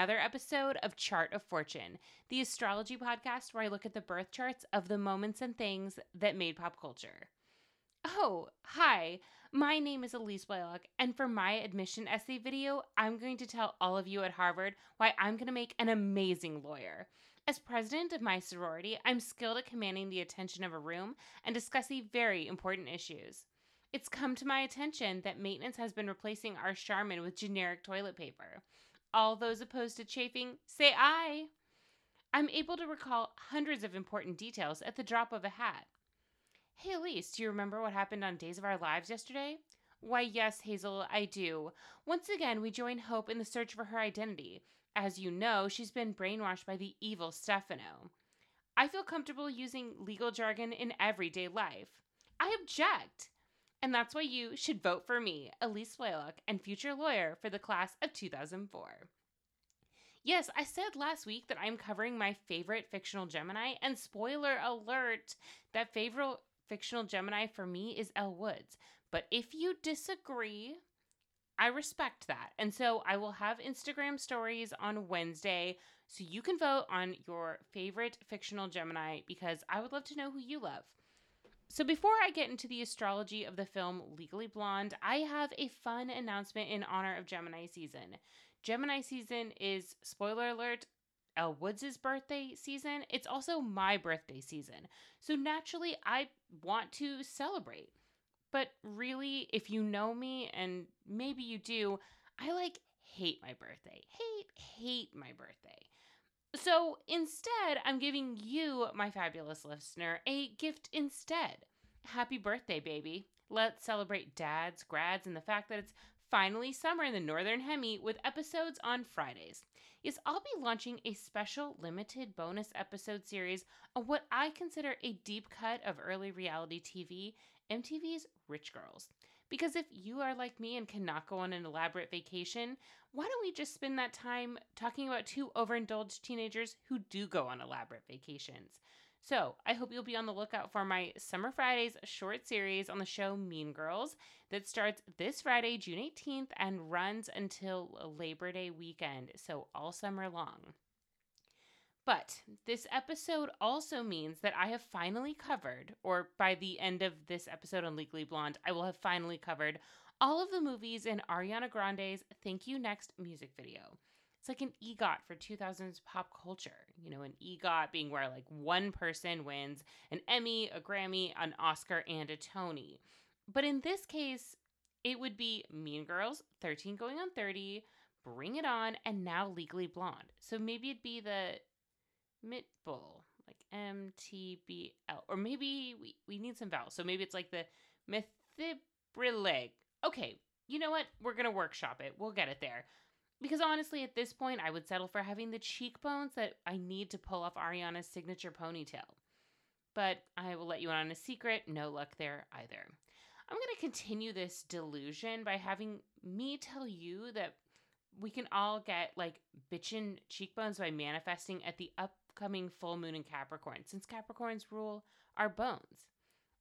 another episode of Chart of Fortune, the astrology podcast where I look at the birth charts of the moments and things that made pop culture. Oh, hi, my name is Elise Blaylock, and for my admission essay video, I'm going to tell all of you at Harvard why I'm going to make an amazing lawyer. As president of my sorority, I'm skilled at commanding the attention of a room and discussing very important issues. It's come to my attention that maintenance has been replacing our Charmin with generic toilet paper. All those opposed to chafing, say aye. I'm able to recall hundreds of important details at the drop of a hat. Hey, Elise, do you remember what happened on Days of Our Lives yesterday? Why, yes, Hazel, I do. Once again, we join Hope in the search for her identity. As you know, she's been brainwashed by the evil Stefano. I feel comfortable using legal jargon in everyday life. I object. And that's why you should vote for me, Elise Blaylock, and future lawyer for the class of 2004. Yes, I said last week that I'm covering my favorite fictional Gemini, and spoiler alert, that favorite fictional Gemini for me is Elle Woods. But if you disagree, I respect that. And so I will have Instagram stories on Wednesday so you can vote on your favorite fictional Gemini because I would love to know who you love. So, before I get into the astrology of the film Legally Blonde, I have a fun announcement in honor of Gemini season. Gemini season is, spoiler alert, Elle Woods' birthday season. It's also my birthday season. So, naturally, I want to celebrate. But really, if you know me, and maybe you do, I like hate my birthday. Hate, hate my birthday. So instead, I'm giving you, my fabulous listener, a gift instead. Happy birthday, baby. Let's celebrate dads, grads, and the fact that it's finally summer in the Northern Hemi with episodes on Fridays. Yes, I'll be launching a special limited bonus episode series on what I consider a deep cut of early reality TV, MTV's Rich Girls. Because if you are like me and cannot go on an elaborate vacation, why don't we just spend that time talking about two overindulged teenagers who do go on elaborate vacations? So, I hope you'll be on the lookout for my Summer Fridays short series on the show Mean Girls that starts this Friday, June 18th, and runs until Labor Day weekend, so all summer long. But this episode also means that I have finally covered, or by the end of this episode on Legally Blonde, I will have finally covered all of the movies in Ariana Grande's Thank You Next music video. It's like an EGOT for 2000s pop culture. You know, an EGOT being where like one person wins an Emmy, a Grammy, an Oscar, and a Tony. But in this case, it would be Mean Girls, 13 going on 30, Bring It On, and now Legally Blonde. So maybe it'd be the Mitbull, like MTBL. Or maybe we, we need some vowels. So maybe it's like the Mythibrileg. Okay, you know what? We're to workshop it. We'll get it there. Because honestly, at this point, I would settle for having the cheekbones that I need to pull off Ariana's signature ponytail. But I will let you in on a secret no luck there either. I'm going to continue this delusion by having me tell you that we can all get like bitchin' cheekbones by manifesting at the upcoming full moon in Capricorn, since Capricorns rule our bones.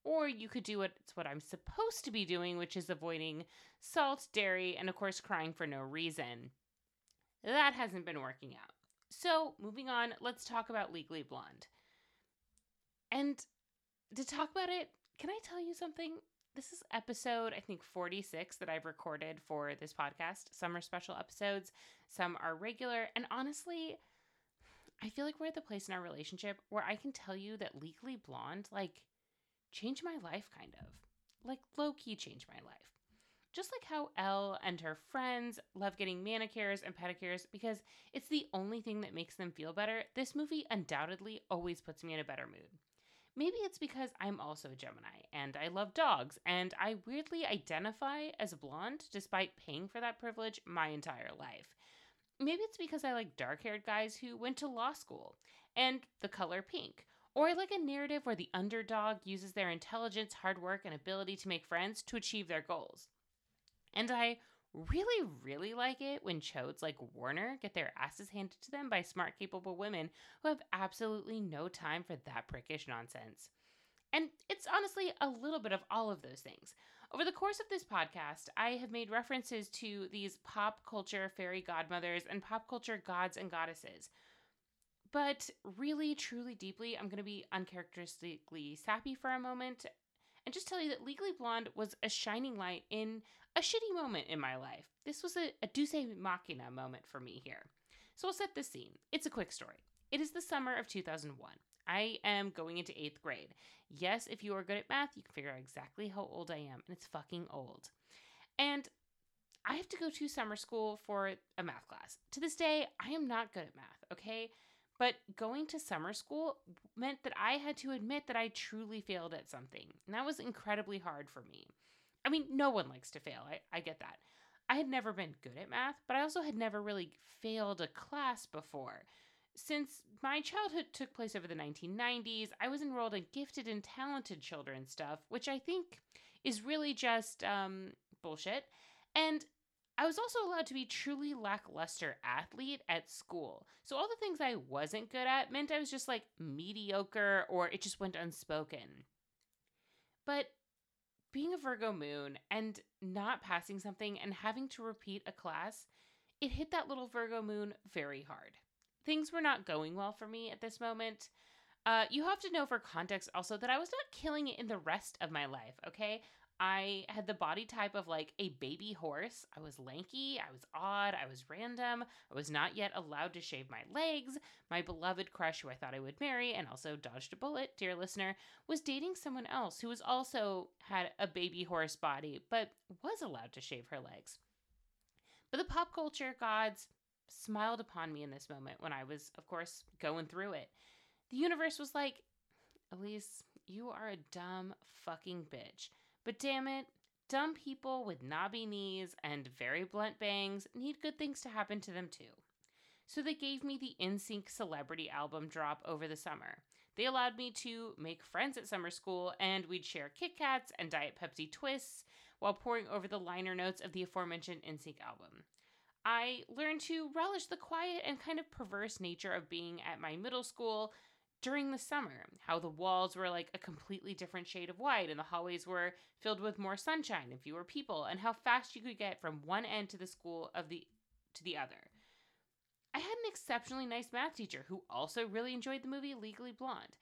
Or you could do what it's what I'm supposed to be doing, which is avoiding salt, dairy, and of course crying for no reason. That hasn't been working out. So, moving on, let's talk about Legally Blonde. And to talk about it, can I tell you something? This is episode, I think, 46 that I've recorded for this podcast. Some are special episodes, some are regular. And honestly, I feel like we're at the place in our relationship where I can tell you that Legally Blonde, like, changed my life, kind of. Like, low key changed my life. Just like how Elle and her friends love getting manicures and pedicures because it's the only thing that makes them feel better, this movie undoubtedly always puts me in a better mood. Maybe it's because I'm also a Gemini and I love dogs, and I weirdly identify as blonde despite paying for that privilege my entire life. Maybe it's because I like dark haired guys who went to law school and the color pink. Or I like a narrative where the underdog uses their intelligence, hard work, and ability to make friends to achieve their goals. And I really, really like it when chodes like Warner get their asses handed to them by smart, capable women who have absolutely no time for that prickish nonsense. And it's honestly a little bit of all of those things. Over the course of this podcast, I have made references to these pop culture fairy godmothers and pop culture gods and goddesses. But really, truly, deeply, I'm going to be uncharacteristically sappy for a moment and just tell you that Legally Blonde was a shining light in a shitty moment in my life. This was a, a Deus Machina moment for me here. So I'll set the scene. It's a quick story. It is the summer of 2001. I am going into eighth grade. Yes, if you are good at math, you can figure out exactly how old I am, and it's fucking old. And I have to go to summer school for a math class. To this day, I am not good at math, okay? But going to summer school meant that I had to admit that I truly failed at something. And that was incredibly hard for me. I mean, no one likes to fail. I, I get that. I had never been good at math, but I also had never really failed a class before. Since my childhood took place over the 1990s, I was enrolled in gifted and talented children stuff, which I think is really just um, bullshit. And I was also allowed to be truly lackluster athlete at school. So all the things I wasn't good at meant I was just like mediocre or it just went unspoken. But being a Virgo moon and not passing something and having to repeat a class, it hit that little Virgo moon very hard. Things were not going well for me at this moment. Uh, you have to know for context also that I was not killing it in the rest of my life, okay? I had the body type of like a baby horse. I was lanky, I was odd, I was random. I was not yet allowed to shave my legs. My beloved crush, who I thought I would marry and also dodged a bullet, dear listener, was dating someone else who was also had a baby horse body, but was allowed to shave her legs. But the pop culture gods smiled upon me in this moment when I was, of course, going through it. The universe was like, Elise, you are a dumb fucking bitch. But damn it, dumb people with knobby knees and very blunt bangs need good things to happen to them too. So they gave me the NSYNC celebrity album drop over the summer. They allowed me to make friends at summer school, and we'd share Kit Kats and Diet Pepsi twists while poring over the liner notes of the aforementioned NSYNC album. I learned to relish the quiet and kind of perverse nature of being at my middle school during the summer, how the walls were like a completely different shade of white and the hallways were filled with more sunshine and fewer people, and how fast you could get from one end to the school of the to the other. I had an exceptionally nice math teacher who also really enjoyed the movie Legally Blonde.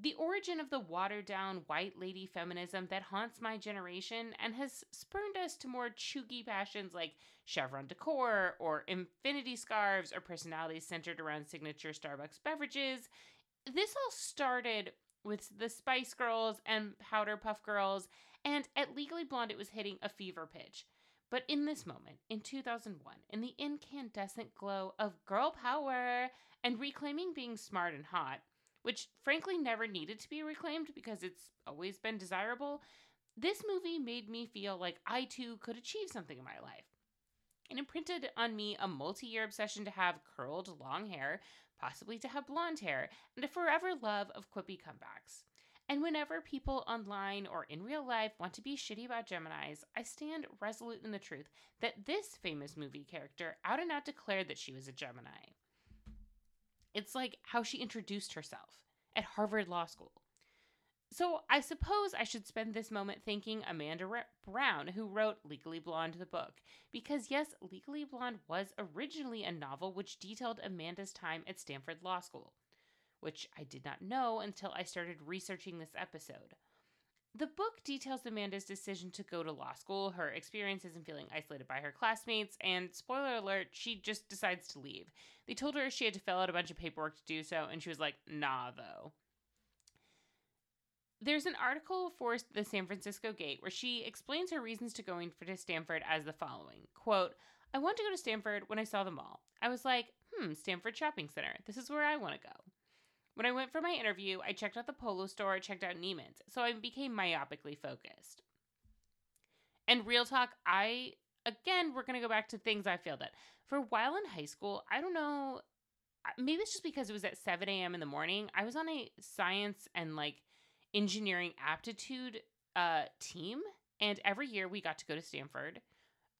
The origin of the watered down white lady feminism that haunts my generation and has spurned us to more cheugy passions like chevron decor or infinity scarves or personalities centered around signature Starbucks beverages this all started with the Spice Girls and Powerpuff Girls, and at Legally Blonde, it was hitting a fever pitch. But in this moment, in 2001, in the incandescent glow of girl power and reclaiming being smart and hot, which frankly never needed to be reclaimed because it's always been desirable, this movie made me feel like I too could achieve something in my life. It imprinted on me a multi year obsession to have curled long hair, possibly to have blonde hair, and a forever love of quippy comebacks. And whenever people online or in real life want to be shitty about Geminis, I stand resolute in the truth that this famous movie character out and out declared that she was a Gemini. It's like how she introduced herself at Harvard Law School. So I suppose I should spend this moment thanking Amanda Brown, who wrote Legally Blonde, the book. Because yes, Legally Blonde was originally a novel which detailed Amanda's time at Stanford Law School, which I did not know until I started researching this episode. The book details Amanda's decision to go to law school, her experiences in feeling isolated by her classmates, and spoiler alert, she just decides to leave. They told her she had to fill out a bunch of paperwork to do so, and she was like, nah, though. There's an article for the San Francisco Gate where she explains her reasons to going to Stanford as the following quote, I wanted to go to Stanford when I saw the mall. I was like, hmm, Stanford Shopping Center. This is where I want to go. When I went for my interview, I checked out the Polo store, checked out Neiman's, so I became myopically focused. And real talk, I, again, we're going to go back to things I failed at. For a while in high school, I don't know, maybe it's just because it was at 7 a.m. in the morning. I was on a science and like engineering aptitude uh, team, and every year we got to go to Stanford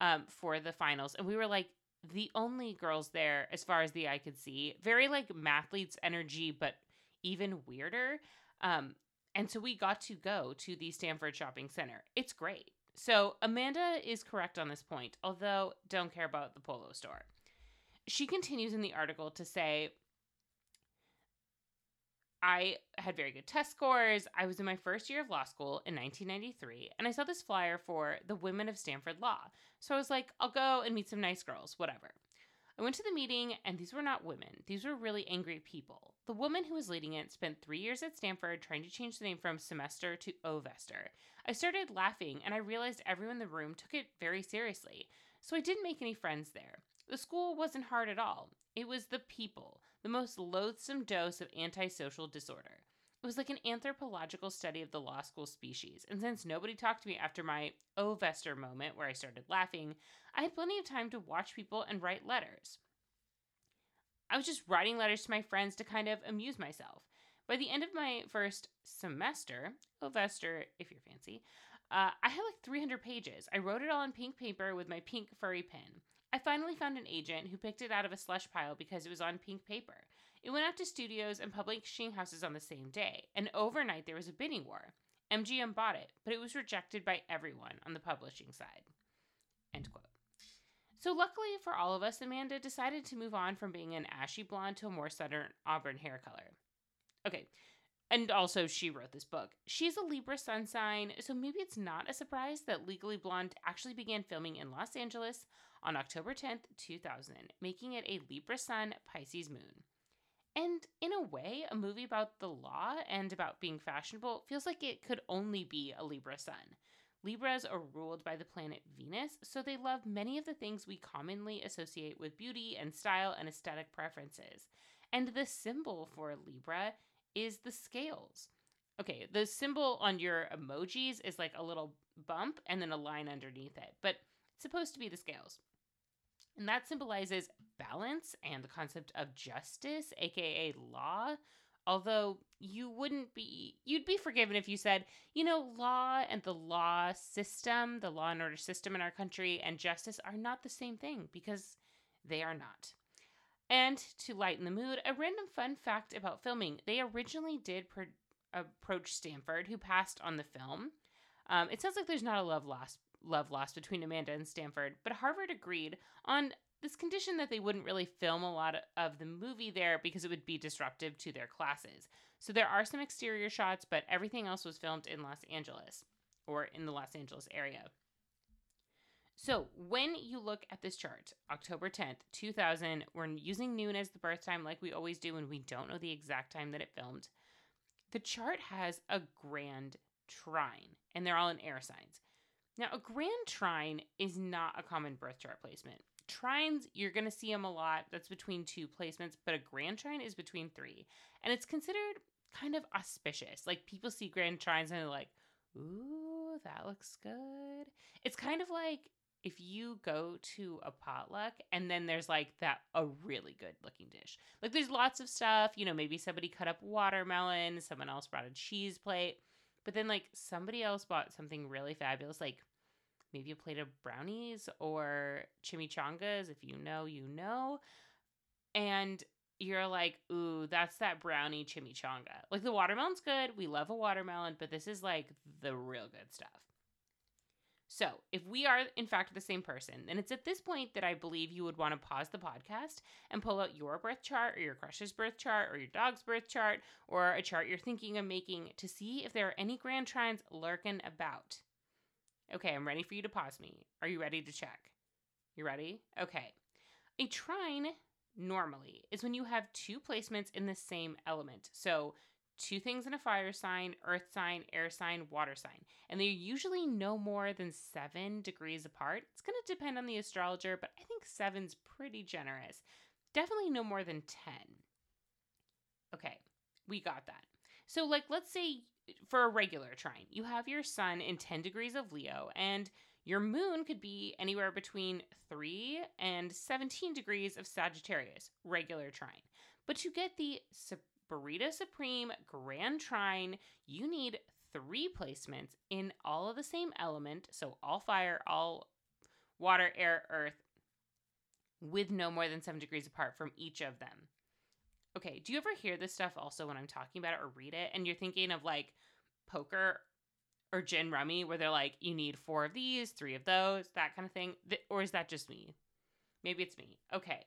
um, for the finals, and we were like the only girls there as far as the eye could see. Very like mathletes energy, but even weirder. Um, and so we got to go to the Stanford Shopping Center. It's great. So Amanda is correct on this point, although don't care about the polo store. She continues in the article to say, I had very good test scores. I was in my first year of law school in 1993, and I saw this flyer for the Women of Stanford Law. So I was like, I'll go and meet some nice girls, whatever. I went to the meeting, and these were not women. These were really angry people. The woman who was leading it spent three years at Stanford trying to change the name from semester to ovester. I started laughing, and I realized everyone in the room took it very seriously. So I didn't make any friends there. The school wasn't hard at all. It was the people, the most loathsome dose of antisocial disorder. It was like an anthropological study of the law school species, and since nobody talked to me after my ovester moment where I started laughing, I had plenty of time to watch people and write letters. I was just writing letters to my friends to kind of amuse myself. By the end of my first semester, ovester if you're fancy, uh, I had like 300 pages. I wrote it all on pink paper with my pink furry pen. I finally found an agent who picked it out of a slush pile because it was on pink paper. It went out to studios and publishing houses on the same day, and overnight there was a bidding war. MGM bought it, but it was rejected by everyone on the publishing side. End quote. So, luckily for all of us, Amanda decided to move on from being an ashy blonde to a more southern auburn hair color. Okay, and also she wrote this book. She's a Libra sun sign, so maybe it's not a surprise that Legally Blonde actually began filming in Los Angeles on October 10th, 2000, making it a Libra sun Pisces moon. And in a way, a movie about the law and about being fashionable feels like it could only be a Libra sun. Libras are ruled by the planet Venus, so they love many of the things we commonly associate with beauty and style and aesthetic preferences. And the symbol for Libra is the scales. Okay, the symbol on your emojis is like a little bump and then a line underneath it, but it's supposed to be the scales. And that symbolizes balance and the concept of justice, aka law. Although you wouldn't be, you'd be forgiven if you said, you know, law and the law system, the law and order system in our country, and justice are not the same thing because they are not. And to lighten the mood, a random fun fact about filming they originally did pro- approach Stanford, who passed on the film. Um, it sounds like there's not a love lost love lost between Amanda and Stanford, but Harvard agreed on this condition that they wouldn't really film a lot of the movie there because it would be disruptive to their classes. So there are some exterior shots, but everything else was filmed in Los Angeles or in the Los Angeles area. So, when you look at this chart, October 10th, 2000, we're using noon as the birth time like we always do when we don't know the exact time that it filmed. The chart has a grand trine, and they're all in air signs. Now, a grand trine is not a common birth chart placement. Trines, you're going to see them a lot. That's between two placements, but a grand trine is between three. And it's considered kind of auspicious. Like people see grand trines and they're like, ooh, that looks good. It's kind of like if you go to a potluck and then there's like that a really good looking dish like there's lots of stuff you know maybe somebody cut up watermelon someone else brought a cheese plate but then like somebody else bought something really fabulous like maybe a plate of brownies or chimichangas if you know you know. And you're like ooh that's that brownie chimichanga. Like the watermelon's good. We love a watermelon but this is like the real good stuff. So, if we are in fact the same person, then it's at this point that I believe you would want to pause the podcast and pull out your birth chart or your crush's birth chart or your dog's birth chart or a chart you're thinking of making to see if there are any grand trines lurking about. Okay, I'm ready for you to pause me. Are you ready to check? You ready? Okay. A trine normally is when you have two placements in the same element. So, two things in a fire sign, earth sign, air sign, water sign. And they're usually no more than seven degrees apart. It's going to depend on the astrologer, but I think seven's pretty generous. Definitely no more than 10. Okay, we got that. So, like, let's say for a regular trine, you have your sun in 10 degrees of Leo, and your moon could be anywhere between 3 and 17 degrees of Sagittarius, regular trine. But to get the Burrito Supreme Grand Trine, you need three placements in all of the same element. So all fire, all water, air, earth, with no more than seven degrees apart from each of them. Okay, do you ever hear this stuff also when I'm talking about it or read it and you're thinking of like poker or gin rummy where they're like, you need four of these, three of those, that kind of thing? Th- or is that just me? Maybe it's me. Okay.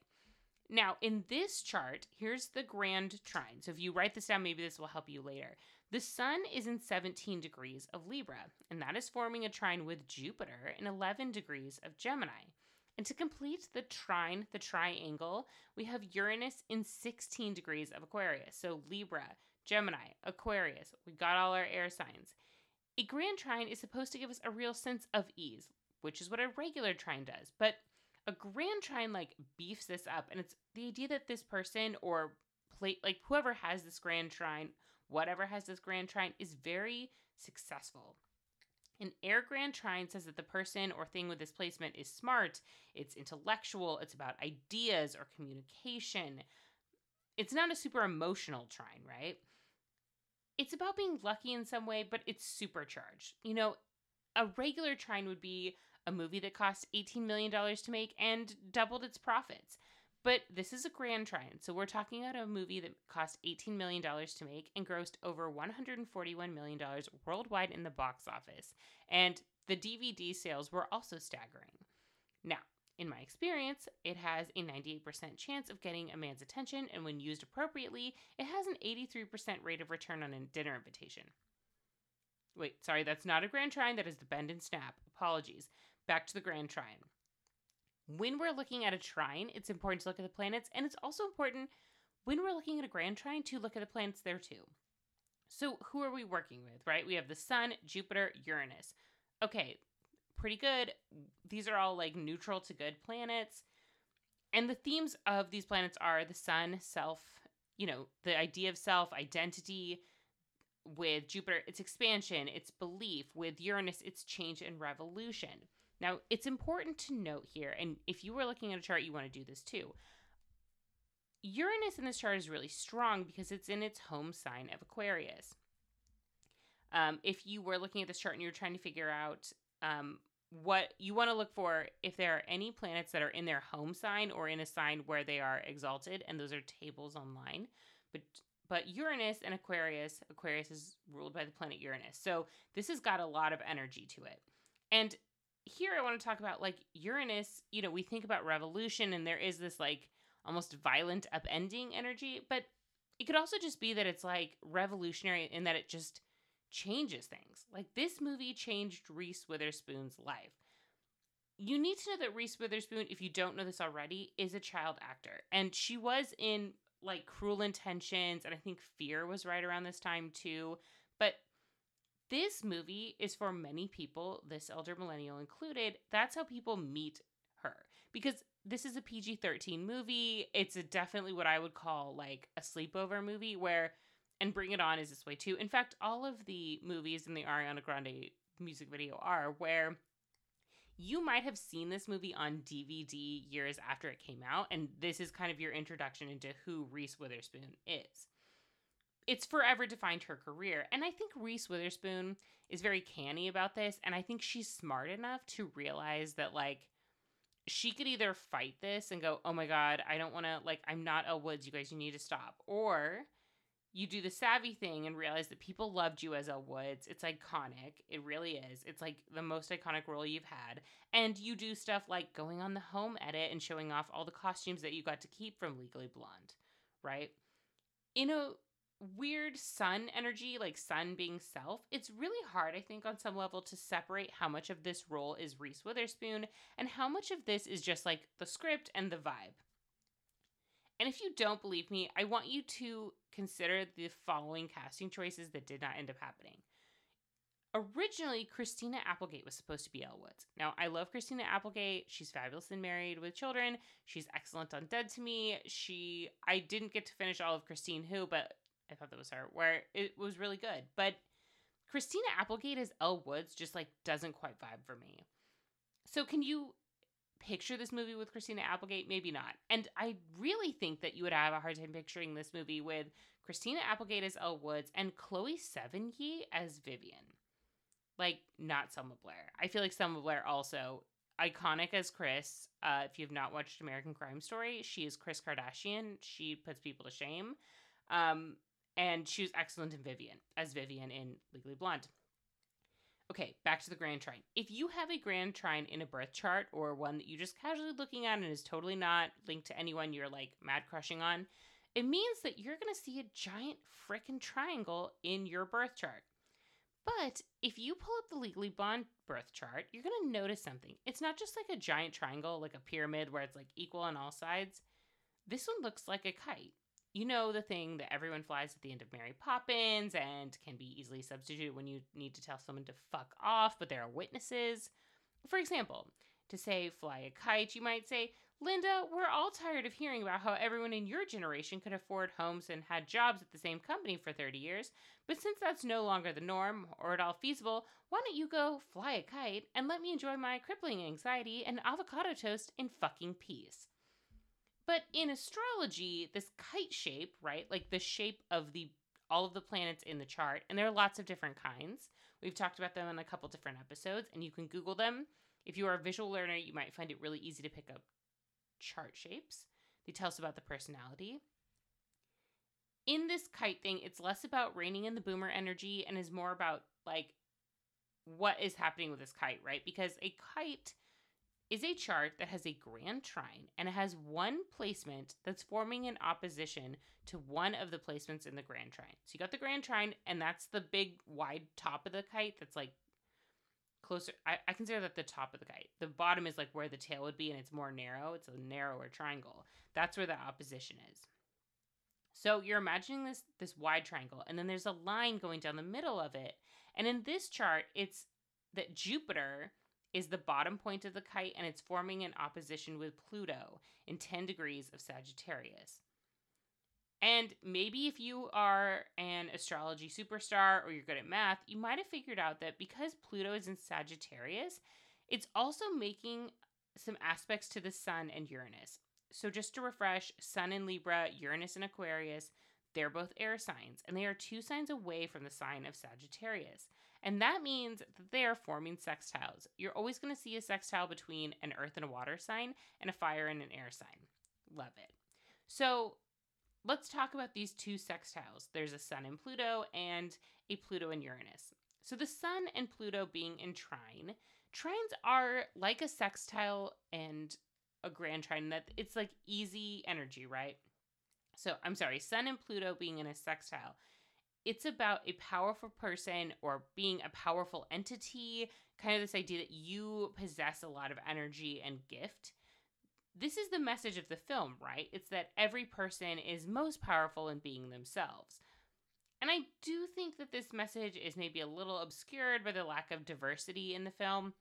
Now, in this chart, here's the grand trine. So if you write this down, maybe this will help you later. The sun is in 17 degrees of Libra, and that is forming a trine with Jupiter in 11 degrees of Gemini. And to complete the trine, the triangle, we have Uranus in 16 degrees of Aquarius. So Libra, Gemini, Aquarius, we got all our air signs. A grand trine is supposed to give us a real sense of ease, which is what a regular trine does. But a grand trine like beefs this up, and it's the idea that this person or plate like whoever has this grand trine whatever has this grand trine is very successful. An air grand trine says that the person or thing with this placement is smart, it's intellectual, it's about ideas or communication. It's not a super emotional trine, right? It's about being lucky in some way, but it's supercharged. You know, a regular trine would be a movie that cost $18 million to make and doubled its profits. But this is a grand trine, so we're talking about a movie that cost $18 million to make and grossed over $141 million worldwide in the box office. And the DVD sales were also staggering. Now, in my experience, it has a 98% chance of getting a man's attention, and when used appropriately, it has an 83% rate of return on a dinner invitation. Wait, sorry, that's not a grand trine, that is the bend and snap. Apologies. Back to the grand trine when we're looking at a trine, it's important to look at the planets, and it's also important when we're looking at a grand trine to look at the planets there too. So, who are we working with, right? We have the Sun, Jupiter, Uranus. Okay, pretty good. These are all like neutral to good planets. And the themes of these planets are the Sun, self, you know, the idea of self, identity. With Jupiter, it's expansion, it's belief. With Uranus, it's change and revolution. Now, it's important to note here, and if you were looking at a chart, you want to do this too. Uranus in this chart is really strong because it's in its home sign of Aquarius. Um, if you were looking at this chart and you're trying to figure out um, what you want to look for, if there are any planets that are in their home sign or in a sign where they are exalted, and those are tables online. But but Uranus and Aquarius, Aquarius is ruled by the planet Uranus. So this has got a lot of energy to it. And here I want to talk about like Uranus, you know, we think about revolution and there is this like almost violent upending energy, but it could also just be that it's like revolutionary in that it just changes things. Like this movie changed Reese Witherspoon's life. You need to know that Reese Witherspoon, if you don't know this already, is a child actor. And she was in like Cruel Intentions, and I think Fear was right around this time too. But this movie is for many people, this elder millennial included. That's how people meet her because this is a PG 13 movie. It's definitely what I would call like a sleepover movie where, and Bring It On is this way too. In fact, all of the movies in the Ariana Grande music video are where you might have seen this movie on DVD years after it came out, and this is kind of your introduction into who Reese Witherspoon is it's forever defined her career. And I think Reese Witherspoon is very canny about this. And I think she's smart enough to realize that, like, she could either fight this and go, oh my God, I don't want to, like, I'm not Elle Woods, you guys, you need to stop. Or you do the savvy thing and realize that people loved you as Elle Woods. It's iconic. It really is. It's like the most iconic role you've had. And you do stuff like going on the home edit and showing off all the costumes that you got to keep from Legally Blonde, right? In a weird sun energy, like sun being self, it's really hard, I think, on some level to separate how much of this role is Reese Witherspoon and how much of this is just like the script and the vibe. And if you don't believe me, I want you to consider the following casting choices that did not end up happening. Originally, Christina Applegate was supposed to be Elle Woods. Now, I love Christina Applegate. She's fabulous and Married with Children. She's excellent on Dead to Me. She I didn't get to finish all of Christine Who, but I thought that was her, where it was really good. But Christina Applegate as Elle Woods just like doesn't quite vibe for me. So can you picture this movie with Christina Applegate? Maybe not. And I really think that you would have a hard time picturing this movie with Christina Applegate as Elle Woods and Chloe Sevigny as Vivian. Like not Selma Blair. I feel like Selma Blair also iconic as Kris. Uh, if you've not watched American Crime Story, she is Kris Kardashian. She puts people to shame. Um, and she was excellent in Vivian as Vivian in Legally Blonde. Okay, back to the Grand Trine. If you have a Grand Trine in a birth chart or one that you're just casually looking at and is totally not linked to anyone you're like mad crushing on, it means that you're going to see a giant frickin' triangle in your birth chart. But if you pull up the Legally Blonde birth chart, you're going to notice something. It's not just like a giant triangle, like a pyramid where it's like equal on all sides. This one looks like a kite. You know, the thing that everyone flies at the end of Mary Poppins and can be easily substituted when you need to tell someone to fuck off, but there are witnesses. For example, to say fly a kite, you might say, Linda, we're all tired of hearing about how everyone in your generation could afford homes and had jobs at the same company for 30 years, but since that's no longer the norm or at all feasible, why don't you go fly a kite and let me enjoy my crippling anxiety and avocado toast in fucking peace? But in astrology, this kite shape, right, like the shape of the all of the planets in the chart, and there are lots of different kinds. We've talked about them in a couple different episodes, and you can Google them. If you are a visual learner, you might find it really easy to pick up chart shapes. They tell us about the personality. In this kite thing, it's less about reining in the boomer energy and is more about like what is happening with this kite, right? Because a kite is a chart that has a grand trine and it has one placement that's forming an opposition to one of the placements in the grand trine. So you got the grand trine, and that's the big wide top of the kite that's like closer. I, I consider that the top of the kite. The bottom is like where the tail would be, and it's more narrow. It's a narrower triangle. That's where the opposition is. So you're imagining this this wide triangle, and then there's a line going down the middle of it. And in this chart, it's that Jupiter is the bottom point of the kite, and it's forming an opposition with Pluto in 10 degrees of Sagittarius. And maybe if you are an astrology superstar or you're good at math, you might have figured out that because Pluto is in Sagittarius, it's also making some aspects to the Sun and Uranus. So, just to refresh, Sun in Libra, Uranus in Aquarius, they're both air signs, and they are two signs away from the sign of Sagittarius. And that means that they are forming sextiles. You're always going to see a sextile between an earth and a water sign and a fire and an air sign. Love it. So, let's talk about these two sextiles. There's a Sun and Pluto and a Pluto and Uranus. So the Sun and Pluto being in trine, trines are like a sextile and a grand trine that it's like easy energy, right? So I'm sorry, Sun and Pluto being in a sextile. It's about a powerful person or being a powerful entity, kind of this idea that you possess a lot of energy and gift this is the message of the film, right? It's that every person is most powerful in being themselves. And I do think that this message is maybe a little obscured by the lack of diversity in the film.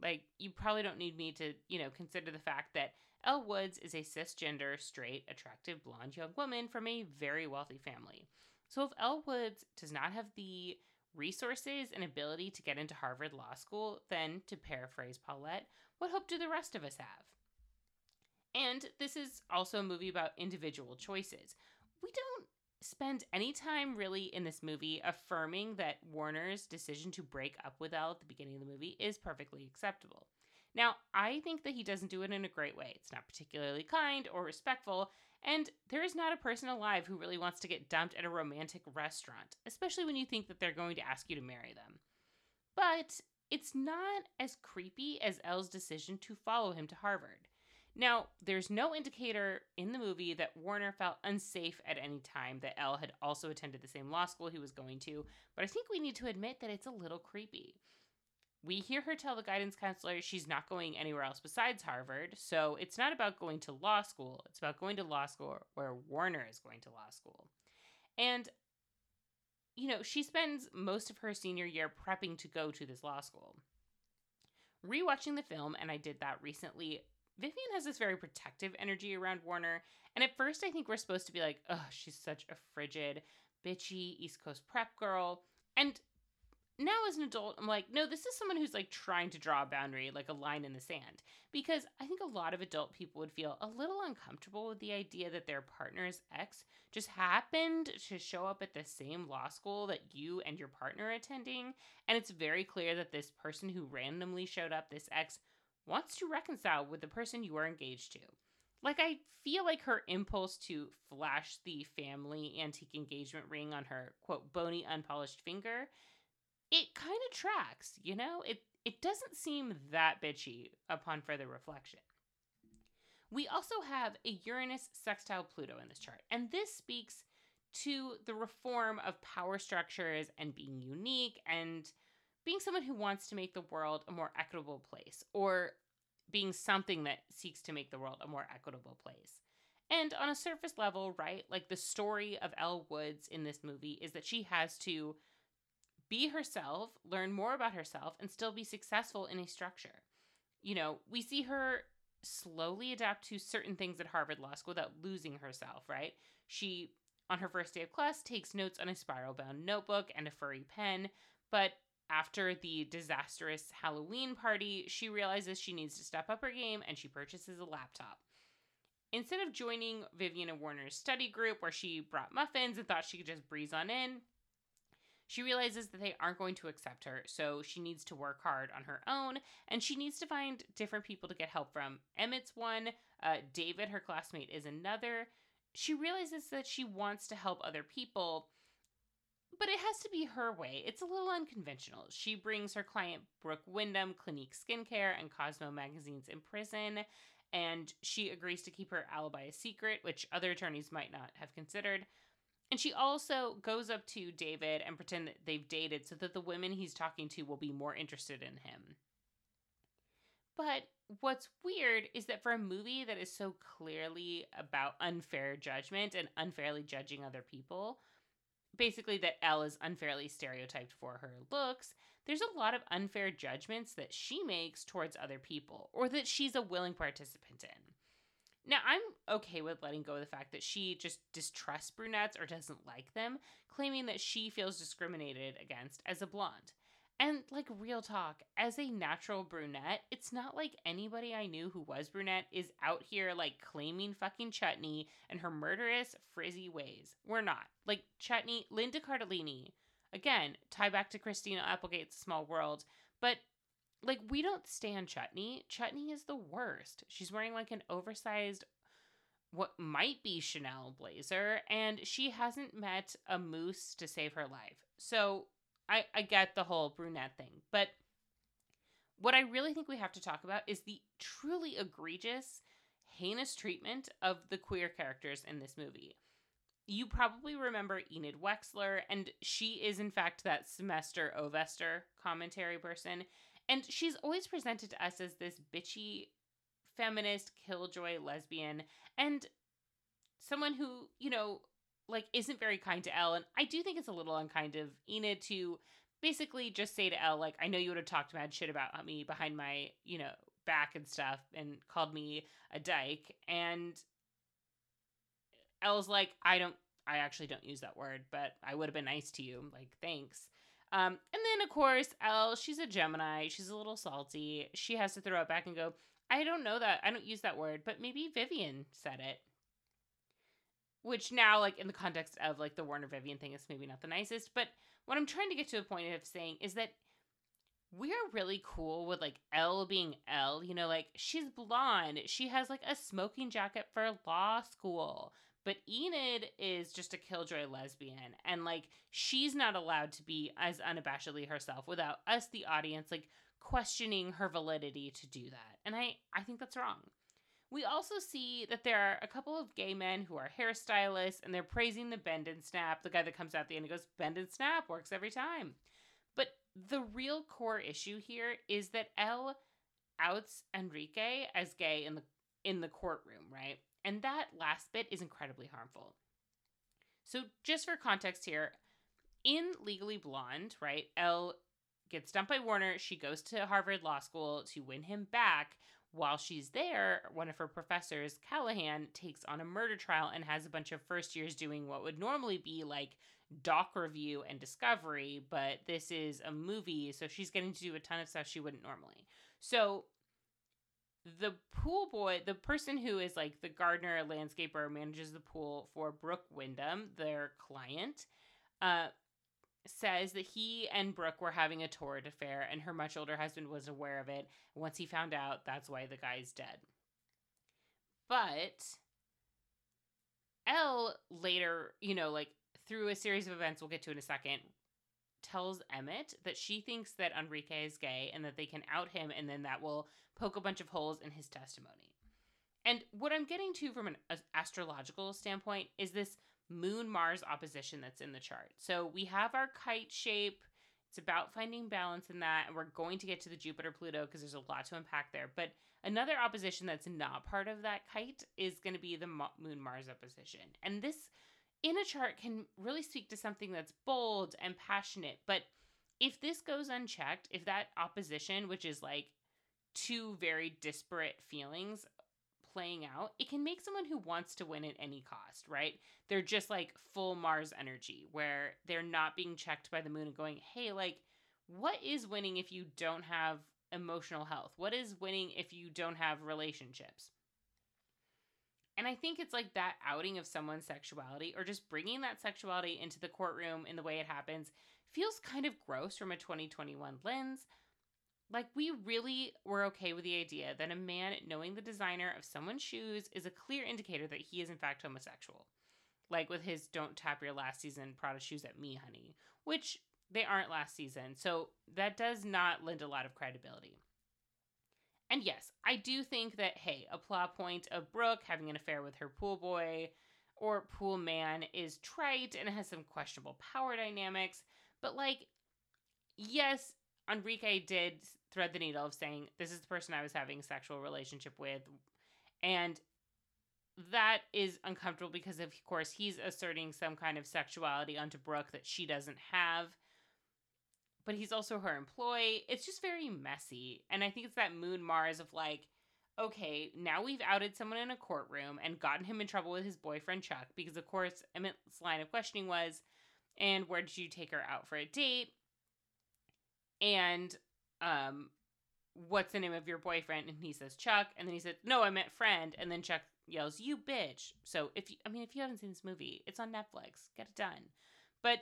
Like, you probably don't need me to, you know, consider the fact that Elle Woods is a cisgender, straight, attractive, blonde young woman from a very wealthy family. So if Elle Woods does not have the resources and ability to get into Harvard Law School, then, to paraphrase Paulette, what hope do the rest of us have? And this is also a movie about individual choices. We don't spend any time really in this movie affirming that Warner's decision to break up with Elle at the beginning of the movie is perfectly acceptable. Now, I think that he doesn't do it in a great way. It's not particularly kind or respectful, and there is not a person alive who really wants to get dumped at a romantic restaurant, especially when you think that they're going to ask you to marry them. But it's not as creepy as Elle's decision to follow him to Harvard. Now, there's no indicator in the movie that Warner felt unsafe at any time that Elle had also attended the same law school he was going to, but I think we need to admit that it's a little creepy. We hear her tell the guidance counselor she's not going anywhere else besides Harvard, so it's not about going to law school, it's about going to law school where Warner is going to law school. And you know, she spends most of her senior year prepping to go to this law school. Rewatching the film, and I did that recently, Vivian has this very protective energy around Warner. And at first, I think we're supposed to be like, oh, she's such a frigid, bitchy East Coast prep girl. And now as an adult, I'm like, no, this is someone who's like trying to draw a boundary, like a line in the sand. Because I think a lot of adult people would feel a little uncomfortable with the idea that their partner's ex just happened to show up at the same law school that you and your partner are attending. And it's very clear that this person who randomly showed up, this ex, wants to reconcile with the person you are engaged to. Like, I feel like her impulse to flash the family antique engagement ring on her, quote, bony, unpolished finger it kind of tracks, you know? It it doesn't seem that bitchy upon further reflection. We also have a Uranus sextile Pluto in this chart, and this speaks to the reform of power structures and being unique and being someone who wants to make the world a more equitable place or being something that seeks to make the world a more equitable place. And on a surface level, right, like the story of Elle Woods in this movie is that she has to be herself, learn more about herself, and still be successful in a structure. You know, we see her slowly adapt to certain things at Harvard Law School without losing herself, right? She, on her first day of class, takes notes on a spiral bound notebook and a furry pen, but after the disastrous Halloween party, she realizes she needs to step up her game and she purchases a laptop. Instead of joining Vivian and Warner's study group where she brought muffins and thought she could just breeze on in, she realizes that they aren't going to accept her, so she needs to work hard on her own and she needs to find different people to get help from. Emmett's one, uh, David, her classmate, is another. She realizes that she wants to help other people, but it has to be her way. It's a little unconventional. She brings her client Brooke Windham Clinique Skincare and Cosmo magazines in prison, and she agrees to keep her alibi a secret, which other attorneys might not have considered. And she also goes up to David and pretend that they've dated so that the women he's talking to will be more interested in him. But what's weird is that for a movie that is so clearly about unfair judgment and unfairly judging other people, basically that Elle is unfairly stereotyped for her looks, there's a lot of unfair judgments that she makes towards other people or that she's a willing participant in. Now, I'm okay with letting go of the fact that she just distrusts brunettes or doesn't like them, claiming that she feels discriminated against as a blonde. And like real talk, as a natural brunette, it's not like anybody I knew who was brunette is out here like claiming fucking Chutney and her murderous, frizzy ways. We're not. Like Chutney, Linda Cardellini, again, tie back to Christina Applegate's Small World, but like we don't stand Chutney. Chutney is the worst. She's wearing like an oversized what might be Chanel blazer and she hasn't met a mousse to save her life. So I, I get the whole brunette thing, but what I really think we have to talk about is the truly egregious, heinous treatment of the queer characters in this movie. You probably remember Enid Wexler, and she is, in fact, that semester Ovester commentary person. And she's always presented to us as this bitchy, feminist, killjoy lesbian, and someone who, you know, like isn't very kind to Elle. And I do think it's a little unkind of Enid to basically just say to Elle, like, I know you would have talked mad shit about me behind my, you know, back and stuff and called me a dyke. And Elle's like, I don't I actually don't use that word, but I would have been nice to you. Like, thanks. Um, and then of course, Elle, she's a Gemini. She's a little salty. She has to throw it back and go, I don't know that. I don't use that word, but maybe Vivian said it which now like in the context of like the Warner Vivian thing is maybe not the nicest, but what I'm trying to get to a point of saying is that we're really cool with like Elle being Elle, you know, like she's blonde, she has like a smoking jacket for law school. But Enid is just a killjoy lesbian, and like she's not allowed to be as unabashedly herself without us, the audience, like questioning her validity to do that. And I, I think that's wrong. We also see that there are a couple of gay men who are hairstylists and they're praising the bend and snap, the guy that comes out at the end and goes, bend and snap works every time. But the real core issue here is that Elle outs Enrique as gay in the in the courtroom, right? And that last bit is incredibly harmful. So just for context here, in Legally Blonde, right? Elle gets dumped by Warner. She goes to Harvard Law School to win him back while she's there, one of her professors, Callahan, takes on a murder trial and has a bunch of first years doing what would normally be like doc review and discovery, but this is a movie, so she's getting to do a ton of stuff she wouldn't normally. So the pool boy, the person who is like the gardener, landscaper, manages the pool for Brooke Windham, their client, uh, says that he and Brooke were having a torrid affair, and her much older husband was aware of it. Once he found out, that's why the guy's dead. But Elle later, you know, like through a series of events we'll get to in a second, tells Emmett that she thinks that Enrique is gay and that they can out him, and then that will poke a bunch of holes in his testimony. And what I'm getting to from an astrological standpoint is this Moon Mars opposition that's in the chart. So we have our kite shape. It's about finding balance in that. And we're going to get to the Jupiter Pluto because there's a lot to unpack there. But another opposition that's not part of that kite is going to be the Moon Mars opposition. And this in a chart can really speak to something that's bold and passionate. But if this goes unchecked, if that opposition, which is like two very disparate feelings playing out, it can make someone who wants to win at any cost, right? They're just like full Mars energy where they're not being checked by the moon and going, hey, like, what is winning if you don't have emotional health? What is winning if you don't have relationships? And I think it's like that outing of someone's sexuality or just bringing that sexuality into the courtroom in the way it happens feels kind of gross from a 2021 lens. Like, we really were okay with the idea that a man knowing the designer of someone's shoes is a clear indicator that he is, in fact, homosexual. Like with his Don't Tap Your Last Season Prada Shoes at Me, Honey, which they aren't last season. So that does not lend a lot of credibility. And yes, I do think that, hey, a plot point of Brooke having an affair with her pool boy or pool man is trite and has some questionable power dynamics. But, like, yes, Enrique did thread the needle of saying, This is the person I was having a sexual relationship with. And that is uncomfortable because, of course, he's asserting some kind of sexuality onto Brooke that she doesn't have but he's also her employee. It's just very messy. And I think it's that Moon Mars of like, okay, now we've outed someone in a courtroom and gotten him in trouble with his boyfriend Chuck because, of course, Emmett's line of questioning was, and where did you take her out for a date? And um, what's the name of your boyfriend? And he says Chuck, and then he said, no, I meant friend. And then Chuck yells, you bitch. So if you, I mean, if you haven't seen this movie, it's on Netflix. Get it done. But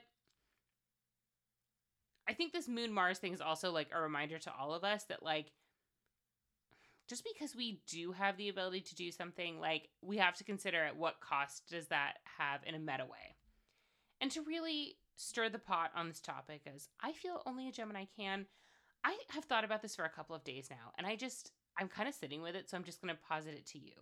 I think this Moon Mars thing is also like a reminder to all of us that like just because we do have the ability to do something, like we have to consider at what cost does that have in a meta way. And to really stir the pot on this topic, as I feel only a Gemini can, I have thought about this for a couple of days now, and I just I'm kind of sitting with it, so I'm just going to posit it to you.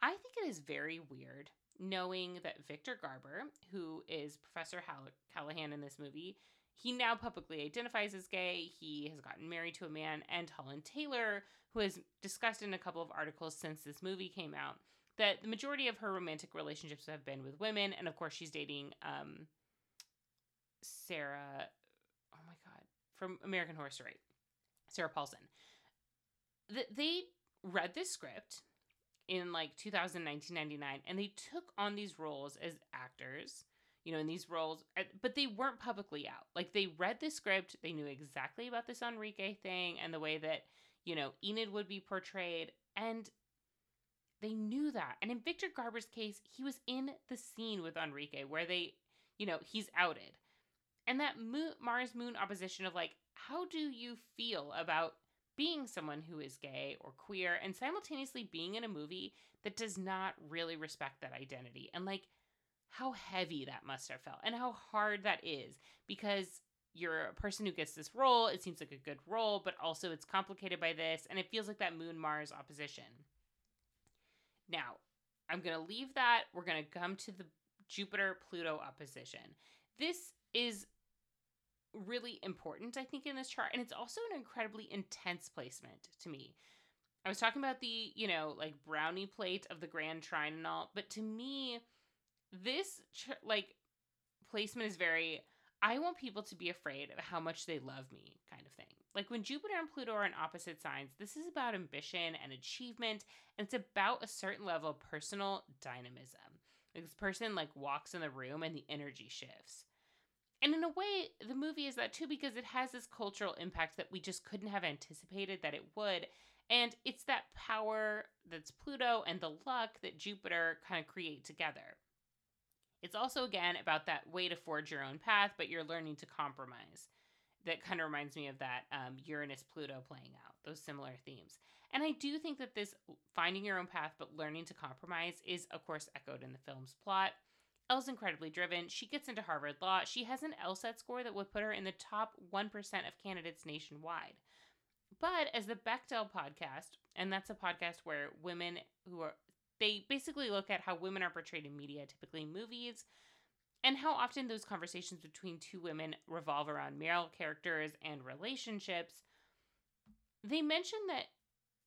I think it is very weird knowing that Victor Garber, who is Professor Hall- Callahan in this movie, he now publicly identifies as gay. He has gotten married to a man, and Holland Taylor, who has discussed in a couple of articles since this movie came out that the majority of her romantic relationships have been with women, and of course she's dating um, Sarah. Oh my god, from American Horror Story, Sarah Paulson. They read this script in like 2019 99 and they took on these roles as actors you know, in these roles, but they weren't publicly out. Like they read the script, they knew exactly about this Enrique thing and the way that, you know, Enid would be portrayed. And they knew that. And in Victor Garber's case, he was in the scene with Enrique where they, you know, he's outed. And that Mo- Mars Moon opposition of like, how do you feel about being someone who is gay or queer and simultaneously being in a movie that does not really respect that identity? And like, how heavy that must have felt and how hard that is because you're a person who gets this role. It seems like a good role, but also it's complicated by this, and it feels like that Moon Mars opposition. Now, I'm going to leave that. We're going to come to the Jupiter Pluto opposition. This is really important, I think, in this chart, and it's also an incredibly intense placement to me. I was talking about the, you know, like brownie plate of the Grand Trine and all, but to me, this like placement is very I want people to be afraid of how much they love me kind of thing. Like when Jupiter and Pluto are in opposite signs, this is about ambition and achievement, and it's about a certain level of personal dynamism. Like this person like walks in the room and the energy shifts. And in a way, the movie is that too because it has this cultural impact that we just couldn't have anticipated that it would. And it's that power that's Pluto and the luck that Jupiter kind of create together. It's also, again, about that way to forge your own path, but you're learning to compromise. That kind of reminds me of that um, Uranus Pluto playing out, those similar themes. And I do think that this finding your own path, but learning to compromise is, of course, echoed in the film's plot. Elle's incredibly driven. She gets into Harvard Law. She has an LSAT score that would put her in the top 1% of candidates nationwide. But as the Bechdel podcast, and that's a podcast where women who are, they basically look at how women are portrayed in media, typically movies, and how often those conversations between two women revolve around male characters and relationships. They mentioned that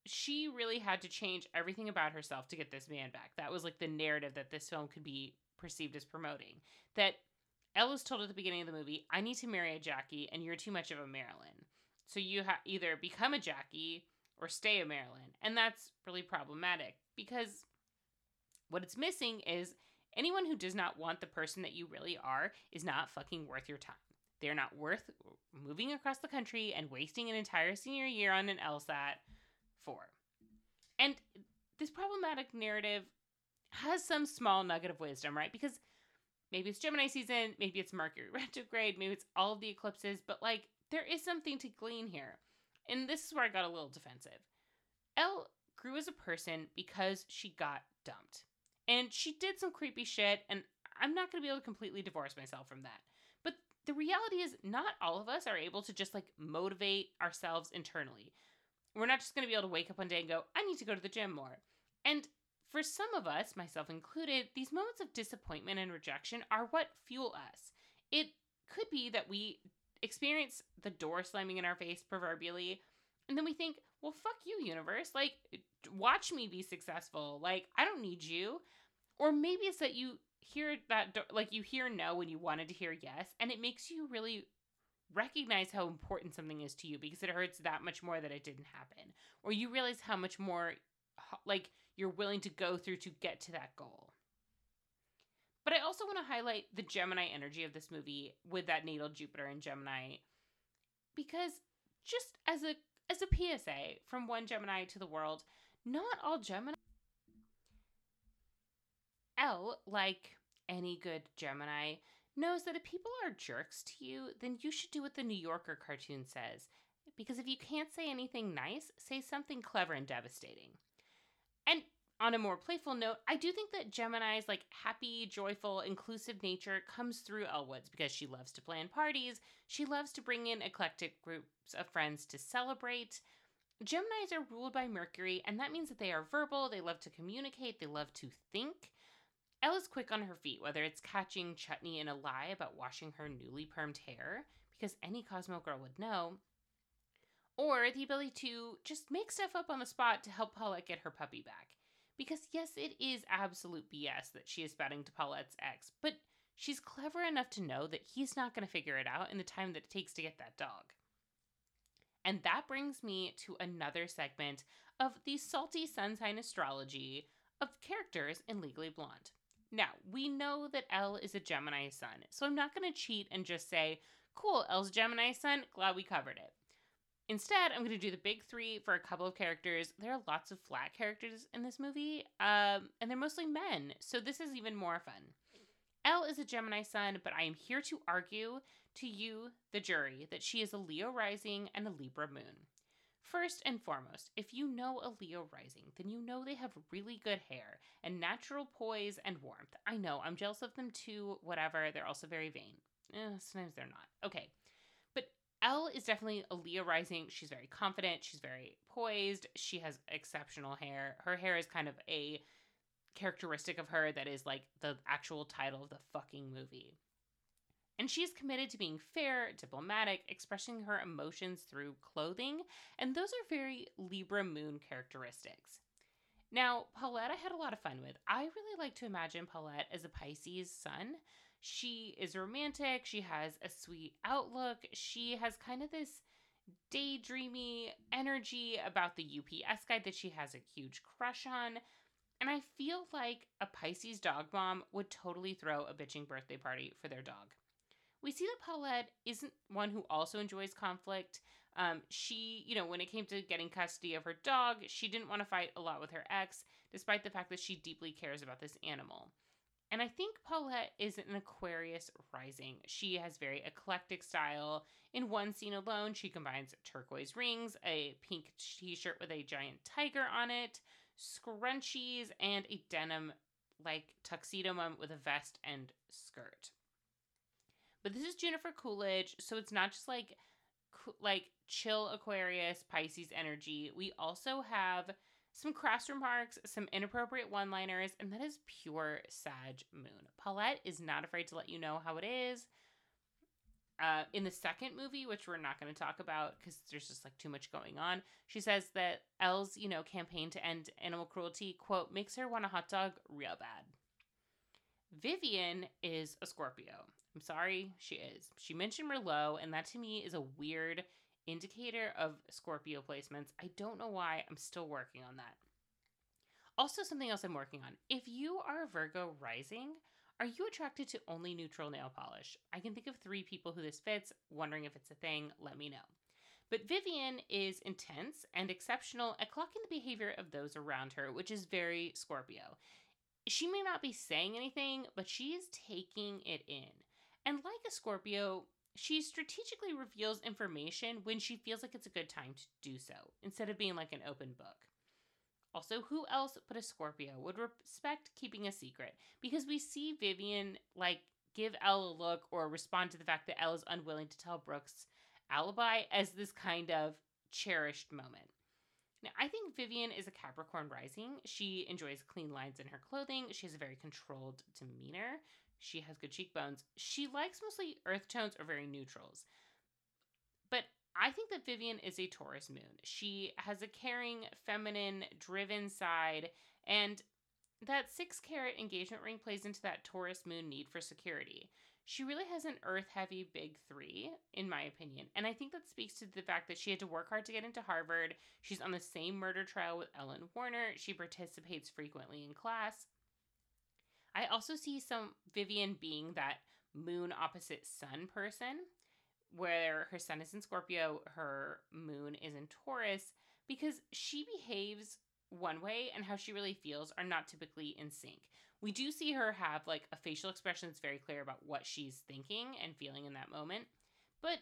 she really had to change everything about herself to get this man back. That was like the narrative that this film could be perceived as promoting. That Elle was told at the beginning of the movie, I need to marry a Jackie, and you're too much of a Marilyn. So you ha- either become a Jackie or stay a Marilyn. And that's really problematic because what it's missing is anyone who does not want the person that you really are is not fucking worth your time. They're not worth moving across the country and wasting an entire senior year on an LSAT for. And this problematic narrative has some small nugget of wisdom, right? Because maybe it's Gemini season, maybe it's Mercury retrograde, maybe it's all of the eclipses, but like there is something to glean here. And this is where I got a little defensive. Elle grew as a person because she got dumped. And she did some creepy shit, and I'm not going to be able to completely divorce myself from that. But the reality is, not all of us are able to just like motivate ourselves internally. We're not just going to be able to wake up one day and go, I need to go to the gym more. And for some of us, myself included, these moments of disappointment and rejection are what fuel us. It could be that we experience the door slamming in our face proverbially, and then we think, well, fuck you, universe. Like, watch me be successful. Like, I don't need you. Or maybe it's that you hear that, like, you hear no when you wanted to hear yes, and it makes you really recognize how important something is to you because it hurts that much more that it didn't happen. Or you realize how much more, like, you're willing to go through to get to that goal. But I also want to highlight the Gemini energy of this movie with that natal Jupiter and Gemini because just as a as a PSA from one Gemini to the world, not all Gemini Elle, like any good Gemini, knows that if people are jerks to you, then you should do what the New Yorker cartoon says. Because if you can't say anything nice, say something clever and devastating. And on a more playful note, I do think that Gemini's like happy, joyful, inclusive nature comes through Elle Woods because she loves to plan parties. She loves to bring in eclectic groups of friends to celebrate. Geminis are ruled by Mercury, and that means that they are verbal, they love to communicate, they love to think. Elle is quick on her feet, whether it's catching Chutney in a lie about washing her newly permed hair, because any Cosmo girl would know, or the ability to just make stuff up on the spot to help Paulette get her puppy back. Because, yes, it is absolute BS that she is spouting to Paulette's ex, but she's clever enough to know that he's not going to figure it out in the time that it takes to get that dog. And that brings me to another segment of the salty sun sign astrology of characters in Legally Blonde. Now, we know that Elle is a Gemini sun, so I'm not going to cheat and just say, cool, Elle's Gemini sun, glad we covered it. Instead, I'm going to do the big three for a couple of characters. There are lots of flat characters in this movie, um, and they're mostly men, so this is even more fun. Elle is a Gemini sun, but I am here to argue to you, the jury, that she is a Leo rising and a Libra moon. First and foremost, if you know a Leo rising, then you know they have really good hair and natural poise and warmth. I know, I'm jealous of them too, whatever. They're also very vain. Eh, sometimes they're not. Okay. But Elle is definitely a Leo rising. She's very confident. She's very poised. She has exceptional hair. Her hair is kind of a characteristic of her that is like the actual title of the fucking movie. And she's committed to being fair, diplomatic, expressing her emotions through clothing, and those are very Libra moon characteristics. Now, Paulette, I had a lot of fun with. I really like to imagine Paulette as a Pisces sun. She is romantic. She has a sweet outlook. She has kind of this daydreamy energy about the UPS guy that she has a huge crush on. And I feel like a Pisces dog mom would totally throw a bitching birthday party for their dog. We see that Paulette isn't one who also enjoys conflict. Um, she, you know, when it came to getting custody of her dog, she didn't want to fight a lot with her ex, despite the fact that she deeply cares about this animal. And I think Paulette is an Aquarius rising. She has very eclectic style. In one scene alone, she combines turquoise rings, a pink t shirt with a giant tiger on it, scrunchies, and a denim like tuxedo moment with a vest and skirt. But this is Jennifer Coolidge, so it's not just like like chill Aquarius Pisces energy. We also have some crass remarks, some inappropriate one-liners, and that is pure Sag Moon. Paulette is not afraid to let you know how it is. Uh, in the second movie, which we're not going to talk about because there's just like too much going on, she says that Elle's, you know, campaign to end animal cruelty, quote, makes her want a hot dog real bad. Vivian is a Scorpio. I'm sorry, she is. She mentioned Merlot, and that to me is a weird indicator of Scorpio placements. I don't know why. I'm still working on that. Also, something else I'm working on. If you are Virgo rising, are you attracted to only neutral nail polish? I can think of three people who this fits. Wondering if it's a thing, let me know. But Vivian is intense and exceptional at clocking the behavior of those around her, which is very Scorpio. She may not be saying anything, but she is taking it in. And like a Scorpio, she strategically reveals information when she feels like it's a good time to do so, instead of being like an open book. Also, who else but a Scorpio would respect keeping a secret? Because we see Vivian like give Elle a look or respond to the fact that Elle is unwilling to tell Brooke's alibi as this kind of cherished moment. Now, I think Vivian is a Capricorn rising. She enjoys clean lines in her clothing. She has a very controlled demeanor. She has good cheekbones. She likes mostly earth tones or very neutrals. I think that Vivian is a Taurus moon. She has a caring, feminine, driven side, and that six carat engagement ring plays into that Taurus moon need for security. She really has an earth heavy big three, in my opinion. And I think that speaks to the fact that she had to work hard to get into Harvard. She's on the same murder trial with Elle and Warner. She participates frequently in class. I also see some Vivian being that moon opposite sun person, where her sun is in Scorpio, her moon is in Taurus, because she behaves one way and how she really feels are not typically in sync. We do see her have like a facial expression that's very clear about what she's thinking and feeling in that moment. But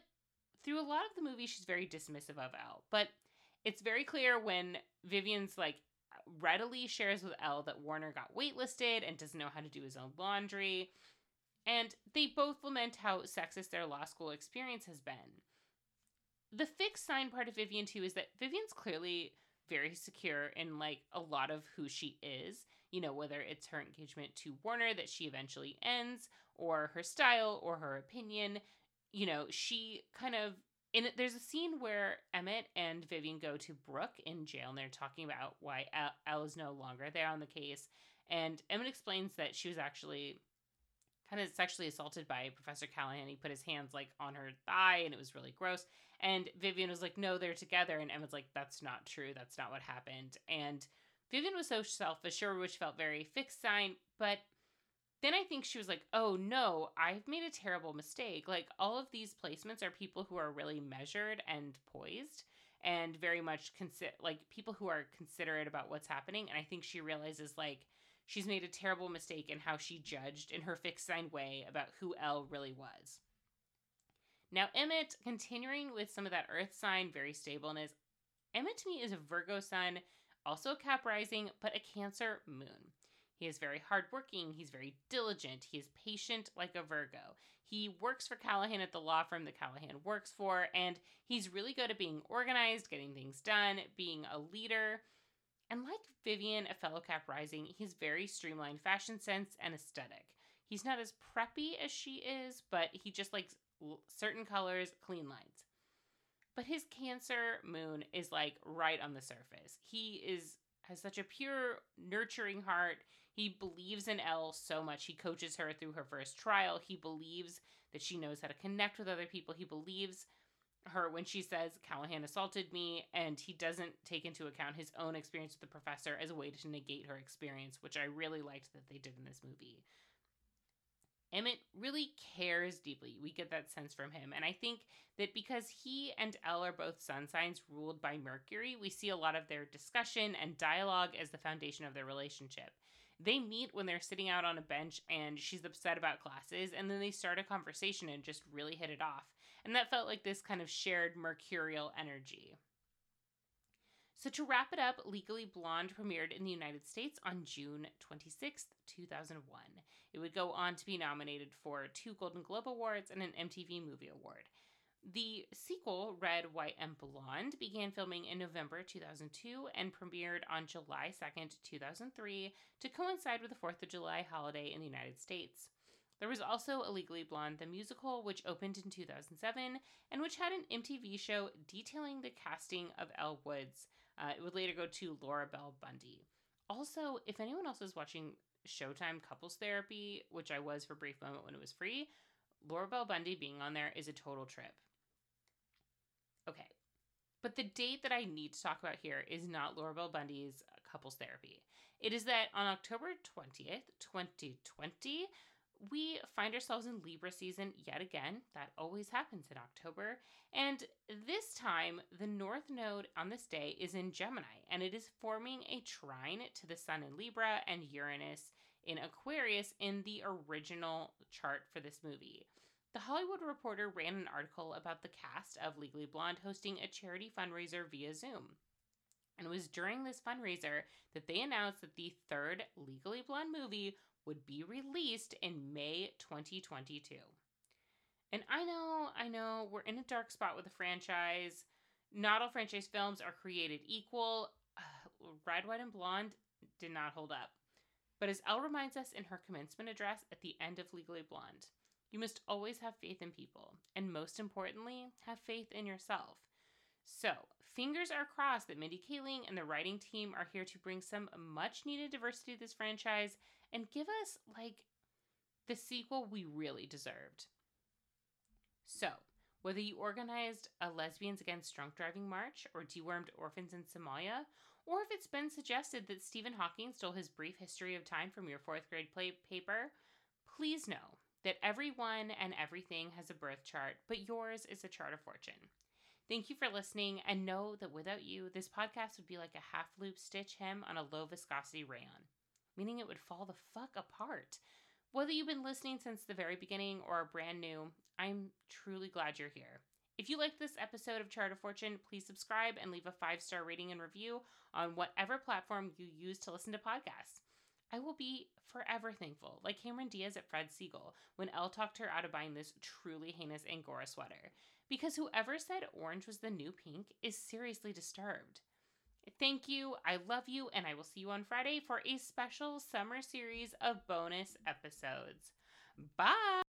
through a lot of the movie, she's very dismissive of Elle. But it's very clear when Vivian's like readily shares with Elle that Warner got waitlisted and doesn't know how to do his own laundry. And they both lament how sexist their law school experience has been. The fixed sign part of Vivian, too, is that Vivian's clearly very secure in like a lot of who she is. You know, whether it's her engagement to Warner that she eventually ends, or her style, or her opinion. You know, she kind of in there's a scene where Emmett and Vivian go to Brooke in jail and they're talking about why Elle is no longer there on the case. And Emmett explains that she was actually kind of sexually assaulted by Professor Callahan. He put his hands like on her thigh and it was really gross. And Vivian was like, no, they're together. And Emmett's like, that's not true. That's not what happened. And Vivian was so self assured, which felt very fixed sign. But then I think she was like, oh no, I've made a terrible mistake. Like, all of these placements are people who are really measured and poised and very much consider like people who are considerate about what's happening. And I think she realizes like she's made a terrible mistake in how she judged in her fixed sign way about who Elle really was. Now, Emmett, continuing with some of that earth sign, very stableness. Emmett to me is a Virgo sun, also a Cap rising, but a Cancer moon. He is very hardworking. He's very diligent. He is patient like a Virgo. He works for Callahan at the law firm that Callahan works for, and he's really good at being organized, getting things done, being a leader. And like Vivian, a fellow Cap Rising, he's very streamlined fashion sense and aesthetic. He's not as preppy as she is, but he just likes certain colors, clean lines. But his Cancer moon is like right on the surface. He is has such a pure, nurturing heart. He believes in Elle so much. He coaches her through her first trial. He believes that she knows how to connect with other people. He believes her when she says Callahan assaulted me, and he doesn't take into account his own experience with the professor as a way to negate her experience, which I really liked that they did in this movie. Emmett really cares deeply. We get that sense from him. And I think that because he and Elle are both sun signs ruled by Mercury, we see a lot of their discussion and dialogue as the foundation of their relationship. They meet when they're sitting out on a bench and she's upset about classes, and then they start a conversation and just really hit it off. And that felt like this kind of shared mercurial energy. So, to wrap it up, Legally Blonde premiered in the United States on June 26, 2001. It would go on to be nominated for two Golden Globe Awards and an MTV Movie Award. The sequel, Red, White, and Blonde, began filming in November 2002 and premiered on July 2nd, 2003, to coincide with the 4th of July holiday in the United States. There was also Illegally Blonde, the musical, which opened in 2007 and which had an MTV show detailing the casting of Elle Woods. Uh, it would later go to Laura Bell Bundy. Also, if anyone else is watching Showtime Couples Therapy, which I was for a brief moment when it was free, Laura Bell Bundy being on there is a total trip. Okay. But the date that I need to talk about here is not Laura Bell Bundy's couples therapy. It is that on October 20th, 2020, we find ourselves in Libra season yet again. That always happens in October. And this time, the North Node on this day is in Gemini, and it is forming a trine to the Sun in Libra and Uranus in Aquarius in the original chart for this movie. The Hollywood Reporter ran an article about the cast of Legally Blonde hosting a charity fundraiser via Zoom. And it was during this fundraiser that they announced that the third Legally Blonde movie would be released in May 2022. And I know, I know, we're in a dark spot with the franchise. Not all franchise films are created equal. Uh, Red, White, and Blonde did not hold up. But as Elle reminds us in her commencement address at the end of Legally Blonde, you must always have faith in people, and most importantly, have faith in yourself. So, fingers are crossed that Mindy Kaling and the writing team are here to bring some much needed diversity to this franchise and give us, like, the sequel we really deserved. So, whether you organized a Lesbians Against Drunk Driving March or dewormed orphans in Somalia, or if it's been suggested that Stephen Hawking stole his brief history of time from your fourth grade play paper, please know that everyone and everything has a birth chart, but yours is a chart of fortune. Thank you for listening, and know that without you, this podcast would be like a half loop stitch hem on a low viscosity rayon, meaning it would fall the fuck apart. Whether you've been listening since the very beginning or are brand new, I'm truly glad you're here. If you like this episode of Chart of Fortune, please subscribe and leave a five star rating and review on whatever platform you use to listen to podcasts. I will be forever thankful, like Cameron Diaz at Fred Segal, when Elle talked her out of buying this truly heinous Angora sweater. Because whoever said orange was the new pink is seriously disturbed. Thank you, I love you, and I will see you on Friday for a special summer series of bonus episodes. Bye!